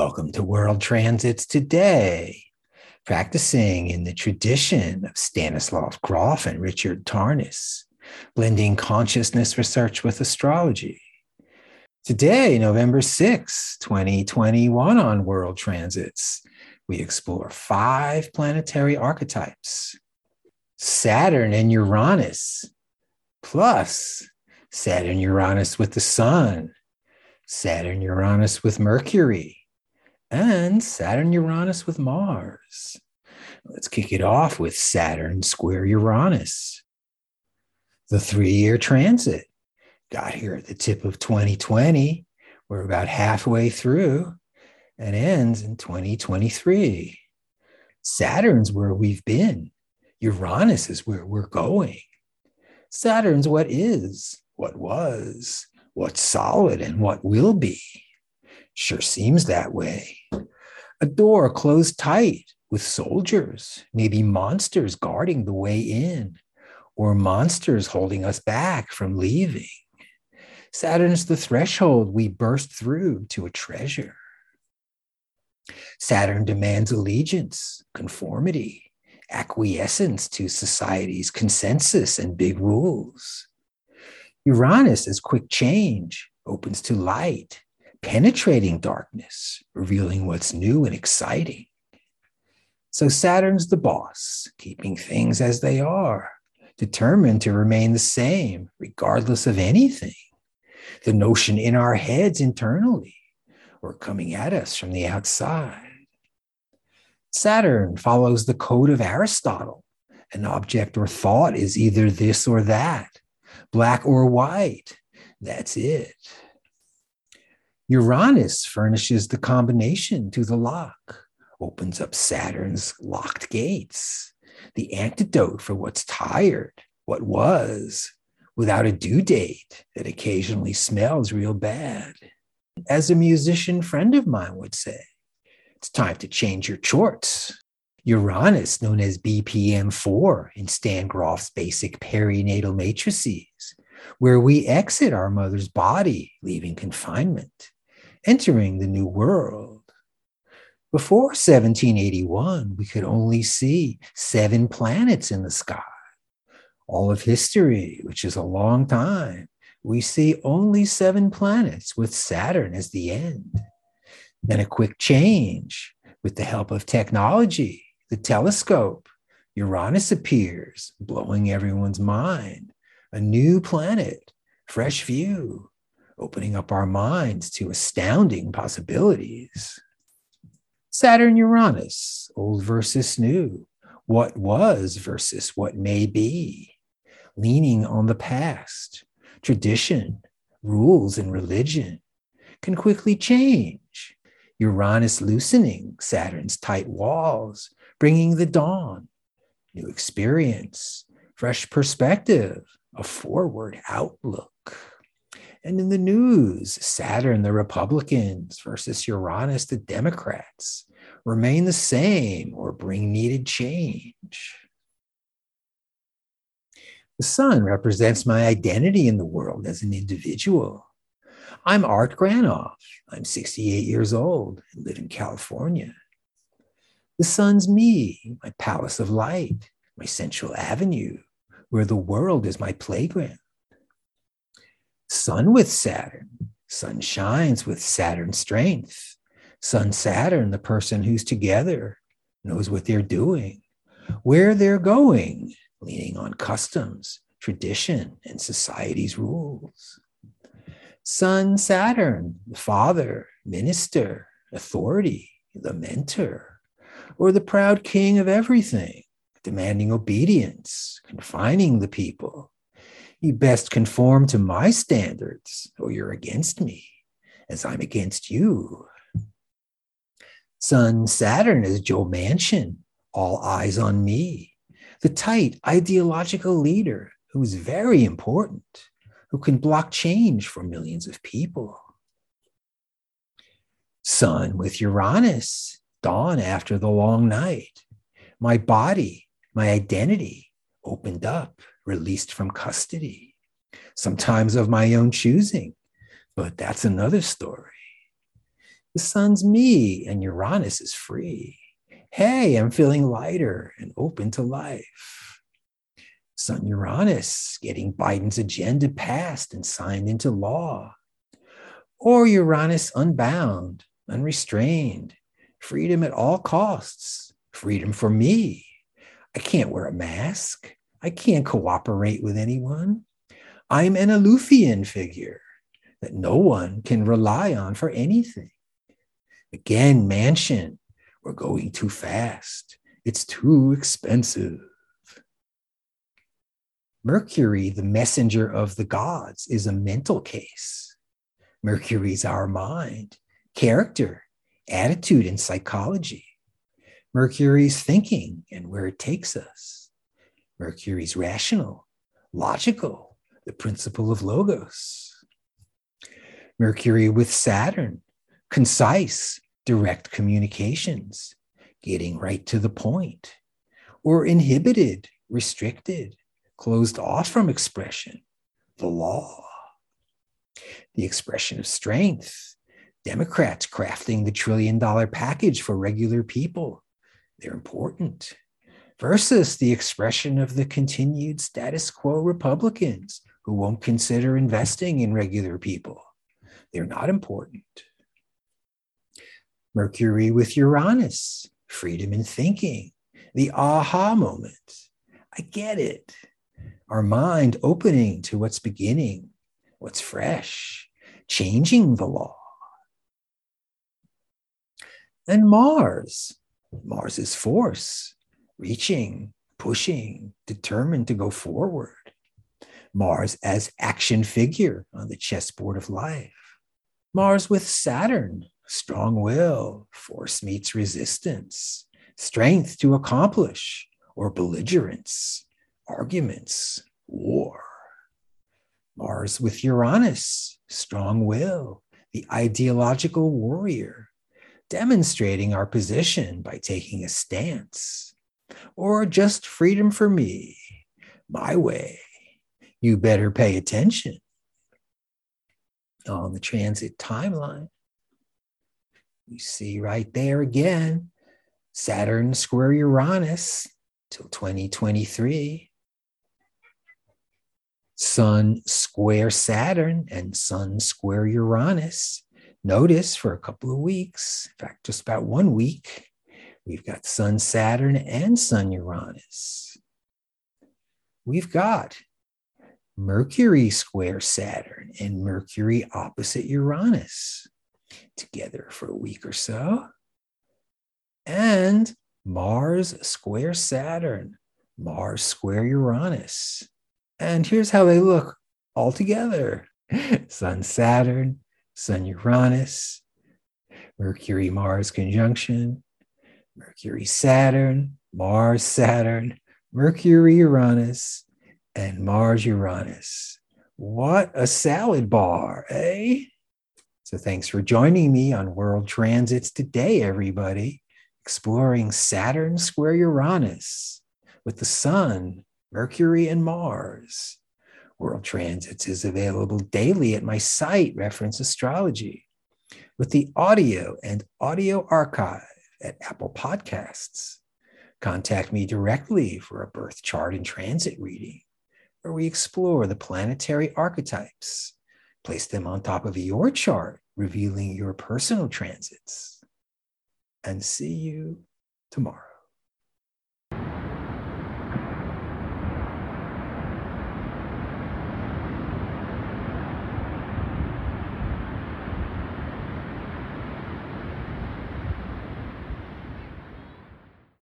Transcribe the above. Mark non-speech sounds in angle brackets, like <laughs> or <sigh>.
Welcome to World Transits Today, practicing in the tradition of Stanislav Grof and Richard Tarnas, blending consciousness research with astrology. Today, November 6, 2021, on World Transits, we explore five planetary archetypes. Saturn and Uranus, plus Saturn Uranus with the Sun, Saturn Uranus with Mercury and Saturn Uranus with Mars. Let's kick it off with Saturn square Uranus. The three year transit got here at the tip of 2020. We're about halfway through and ends in 2023. Saturn's where we've been, Uranus is where we're going. Saturn's what is, what was, what's solid, and what will be. Sure seems that way. A door closed tight with soldiers, maybe monsters guarding the way in, or monsters holding us back from leaving. Saturn's the threshold we burst through to a treasure. Saturn demands allegiance, conformity, acquiescence to society's consensus and big rules. Uranus is quick change, opens to light, penetrating darkness, revealing what's new and exciting. So Saturn's the boss, keeping things as they are, determined to remain the same regardless of anything. The notion in our heads internally or coming at us from the outside. Saturn follows the code of Aristotle. An object or thought is either this or that, black or white. That's it. Uranus furnishes the combination to the lock, opens up Saturn's locked gates, the antidote for what's tired, what was, without a due date that occasionally smells real bad. As a musician friend of mine would say, it's time to change your chorts. Uranus, known as BPM4 in Stan Grof's basic perinatal matrices, where we exit our mother's body, leaving confinement entering the New World. Before 1781, we could only see seven planets in the sky. All of history, which is a long time, we see only seven planets with Saturn as the end. Then a quick change with the help of technology, the telescope. Uranus appears, blowing everyone's mind. A new planet, fresh view opening up our minds to astounding possibilities. Saturn Uranus, old versus new, what was versus what may be, leaning on the past, tradition, rules, and religion can quickly change. Uranus loosening Saturn's tight walls, bringing the dawn, new experience, fresh perspective, a forward outlook. And in the news, Saturn, the Republicans versus Uranus, the Democrats, remain the same or bring needed change. The sun represents my identity in the world as an individual. I'm Art Granoff. I'm 68 years old and live in California. The sun's me, my palace of light, my central avenue, where the world is my playground. Sun with Saturn. Sun shines with Saturn strength. Sun Saturn, the person who's together, knows what they're doing, where they're going, leaning on customs, tradition, and society's rules. Sun Saturn, the father, minister, authority, the mentor, or the proud king of everything, demanding obedience, confining the people, you best conform to my standards, or you're against me, as I'm against you. Sun Saturn is Joe Manchin, all eyes on me, the tight ideological leader who's very important, who can block change for millions of people. Sun with Uranus, dawn after the long night. My body, my identity opened up released from custody, sometimes of my own choosing, but that's another story. The sun's me and Uranus is free. Hey, I'm feeling lighter and open to life. Sun Uranus getting Biden's agenda passed and signed into law. Or Uranus unbound, unrestrained, freedom at all costs, freedom for me. I can't wear a mask. I can't cooperate with anyone. I'm an Aleuthian figure that no one can rely on for anything. Again, Manchin, we're going too fast. It's too expensive. Mercury, the messenger of the gods, is a mental case. Mercury's our mind, character, attitude, and psychology. Mercury's thinking and where it takes us. Mercury's rational, logical, the principle of logos. Mercury with Saturn, concise, direct communications, getting right to the point, or inhibited, restricted, closed off from expression, the law. The expression of strength, Democrats crafting the trillion dollar package for regular people. They're important. Versus the expression of the continued status quo Republicans who won't consider investing in regular people. They're not important. Mercury with Uranus, freedom in thinking, the aha moment. I get it. Our mind opening to what's beginning, what's fresh, changing the law. And Mars, Mars is force, reaching, pushing, determined to go forward. Mars as action figure on the chessboard of life. Mars with Saturn, strong will, force meets resistance, strength to accomplish, or belligerence, arguments, war. Mars with Uranus, strong will, the ideological warrior, demonstrating our position by taking a stance, or just freedom for me, my way. You better pay attention. On the transit timeline, you see right there again Saturn square Uranus till 2023. Sun square Saturn and Sun square Uranus. Notice for a couple of weeks, in fact, just about one week, we've got Sun Saturn and Sun Uranus. We've got Mercury square Saturn and Mercury opposite Uranus together for a week or so. And Mars square Saturn, Mars square Uranus. And here's how they look all together <laughs> Sun Saturn, Sun Uranus, Mercury Mars conjunction, Mercury Saturn, Mars Saturn, Mercury Uranus, and Mars Uranus. What a salad bar, eh? So thanks for joining me on World Transits today, everybody, exploring Saturn square Uranus with the Sun, Mercury, and Mars. World Transits is available daily at my site, Reference Astrology, with the audio and audio archive at Apple Podcasts. Contact me directly for a birth chart and transit reading, where we explore the planetary archetypes Place them on top of your chart, revealing your personal transits. And see you tomorrow.